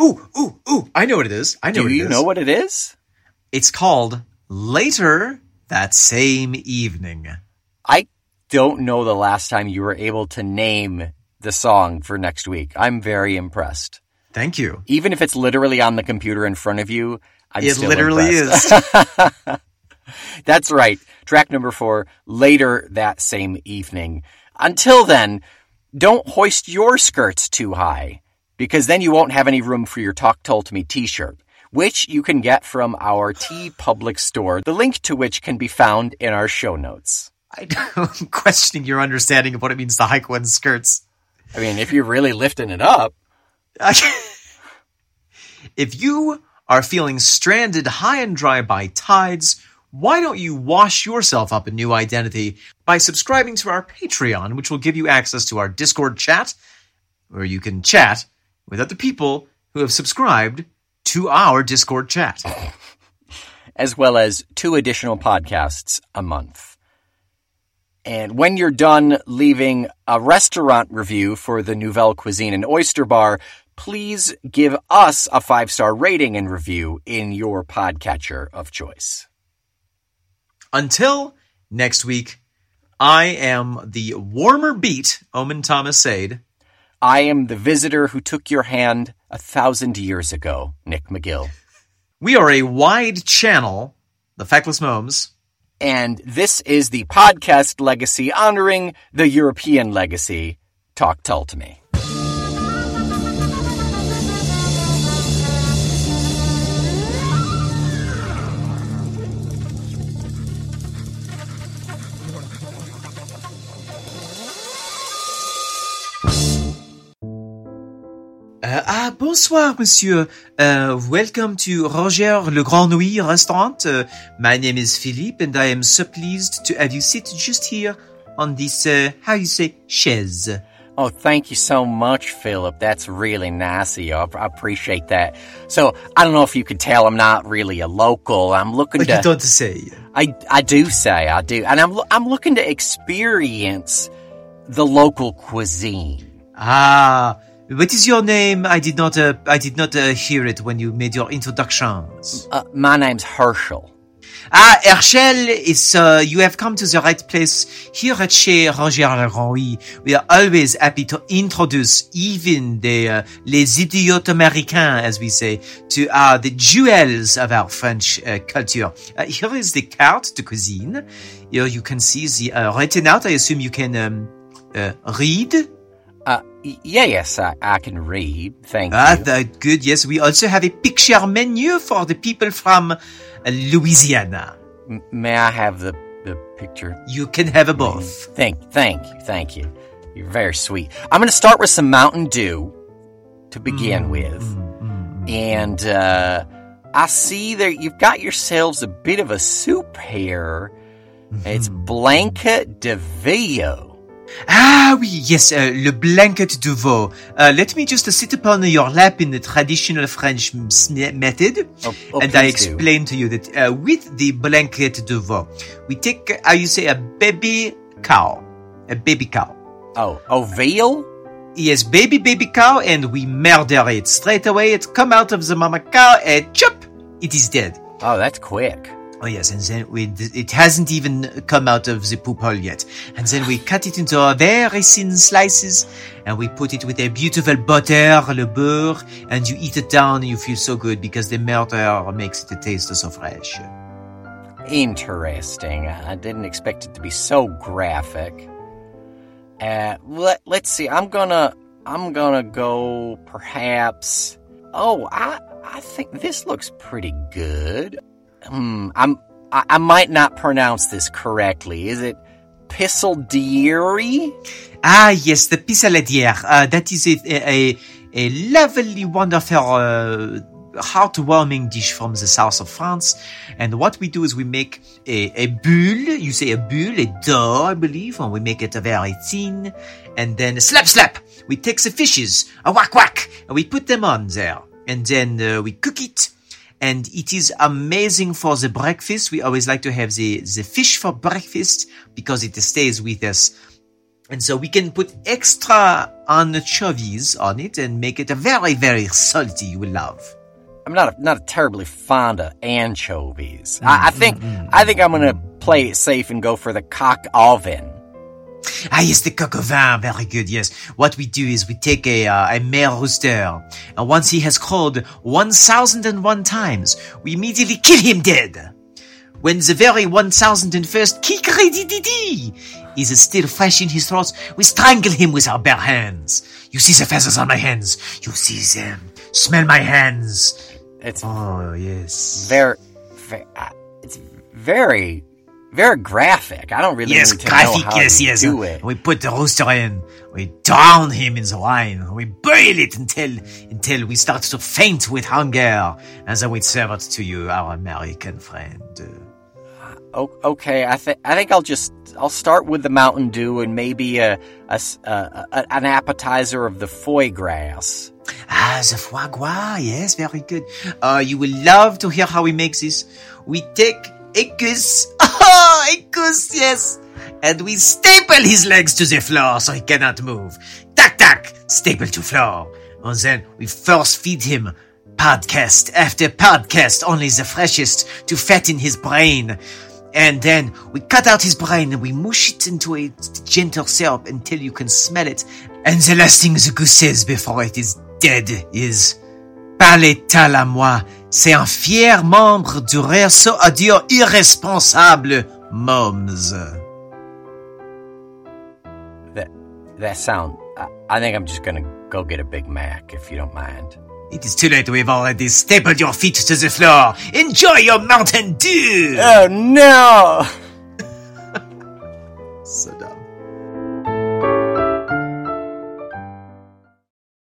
Ooh, ooh, ooh! I know what it is. I know. Do what it you know what it is? It's called Later That Same Evening. I don't know the last time you were able to name the song for next week. I'm very impressed. Thank you. Even if it's literally on the computer in front of you, I'm it literally impressed. is. That's right. Track number four, later that same evening. Until then, don't hoist your skirts too high, because then you won't have any room for your Talk Tull to Me t-shirt. which you can get from our TeePublic store, the link to which can be found in our show notes. I'm questioning your understanding of what it means to hike one's skirts. I mean, if you're really lifting it up, if you are feeling stranded high and dry by tides, why don't you wash yourself up a new identity by subscribing to our Patreon, which will give you access to our Discord chat, where you can chat with other people who have subscribed to our Discord chat. as well as two additional podcasts a month. And when you're done leaving a restaurant review for the Nouvelle Cuisine and Oyster Bar, please give us a five star rating and review in your podcatcher of choice. Until next week, I am the warmer beat, Omen Thomas Sade. I am the visitor who took your hand a thousand years ago, Nick McGill. We are a wide channel, the Feckless Momes. And this is the podcast legacy honoring the European legacy. Talk Tull to me. Uh, ah, bonsoir, monsieur. Uh, welcome to Roger Le Grand Nuit restaurant. Uh, my name is Philippe, and I am so pleased to have you sit just here on this, uh, how you say, chaise. Oh, thank you so much, Philip. That's really nice of you. I I appreciate that. So, I don't know if you could tell I'm not really a local. I'm looking Like to. you don't say. I, I do say I do. And I'm, I'm looking to experience the local cuisine. Ah, what is your name? I did not, uh, I did not uh, hear it when you made your introductions. Uh, my name's Herschel. Ah, Herschel is, uh, you have come to the right place. Here at Chez Roger Le Grand we are always happy to introduce even the, uh, les idiots américains, as we say, to, uh, the jewels of our French uh, culture. Uh, here is the carte de cuisine. Here you can see the, uh, written out. I assume you can, um, uh, read. Yes, I, I can read. Thank Ah, you. that good. Yes, we also have a picture menu for the people from uh, Louisiana. M- may I have the, the picture? You can have a both. Thank, thank you, thank you. You're very sweet. I'm going to start with some Mountain Dew to begin with, and uh, I see that you've got yourselves a bit of a soup here. It's Blanca de Vio. Ah oui, yes, uh, le blanquette de veau. Uh, let me just sit upon your lap in the traditional French m- method, Oh, oh, and I please do. explain to you that uh, with the blanquette de veau, we take, uh, how you say, a baby cow, a baby cow. Oh, a veal? Yes, baby baby cow, and we murder it straight away. It come out of the mama cow, and chop, it is dead. Oh, that's quick. Oh yes, and then we, it hasn't even come out of the poop hole yet. And then we cut it into very thin slices, and we put it with a beautiful butter, le beurre, and you eat it down, and you feel so good because the murder makes it taste so fresh. Interesting. I didn't expect it to be so graphic. Uh, let, let's see. I'm gonna, I'm gonna go perhaps. Oh, I, I think this looks pretty good. Hmm. I'm, I, I might not pronounce this correctly. Is it Pisseldieri? Ah yes, the pissaladière. Uh, that is a, a, a lovely, wonderful, uh, heartwarming dish from the south of France. And what we do is we make a, a bulle. You say a bulle, a dough, I believe, and we make it very thin. And then slap, slap. We take the fishes, a whack, whack, and we put them on there. And then uh, we cook it. And it is amazing for the breakfast. We always like to have the, the fish for breakfast because it stays with us and so we can put extra anchovies on it and make it a very, very salty you will love. I'm not not a terribly fond of anchovies. I, I mm, think mm, mm, I think I'm gonna play it safe and go for the cock oven. Ah, yes, the coq au vin, very good, yes. What we do is we take a, uh, a male rooster, and once he has called 1001 times, we immediately kill him dead. When the very 1001st kikri-di-di-di is still fresh in his throat, we strangle him with our bare hands. You see the feathers on my hands. You see them. Smell my hands. it's Oh, yes. very, ve- uh, it's very, very graphic. I don't really Yes, need to graphic, know how yes, yes. do it. We put the rooster in, we drown him in the wine, we boil it until until we start to faint with hunger, and then we serve it to you, our American friend. O- okay, I think I think I'll just I'll start with the Mountain Dew and maybe a, a a- a- an appetizer of the foie gras. Ah, the foie gras, yes, very good. Uh, you will love to hear how we make this. We take goose, oh, goose, yes, and we staple his legs to the floor so he cannot move. Tack, tack, staple to floor. And then we first feed him podcast after podcast, only the freshest to fatten his brain. And then we cut out his brain and we mush it into a gentle syrup until you can smell it. And the last thing the goose says before it is dead is Parlez-t-elle à moi, c'est un fier membre du réseau audio irresponsable Moms. That that sound. I, I think I'm just gonna go get a Big Mac if you don't mind. It is too late, we've already stapled your feet to the floor. Enjoy your Mountain Dew! Oh no!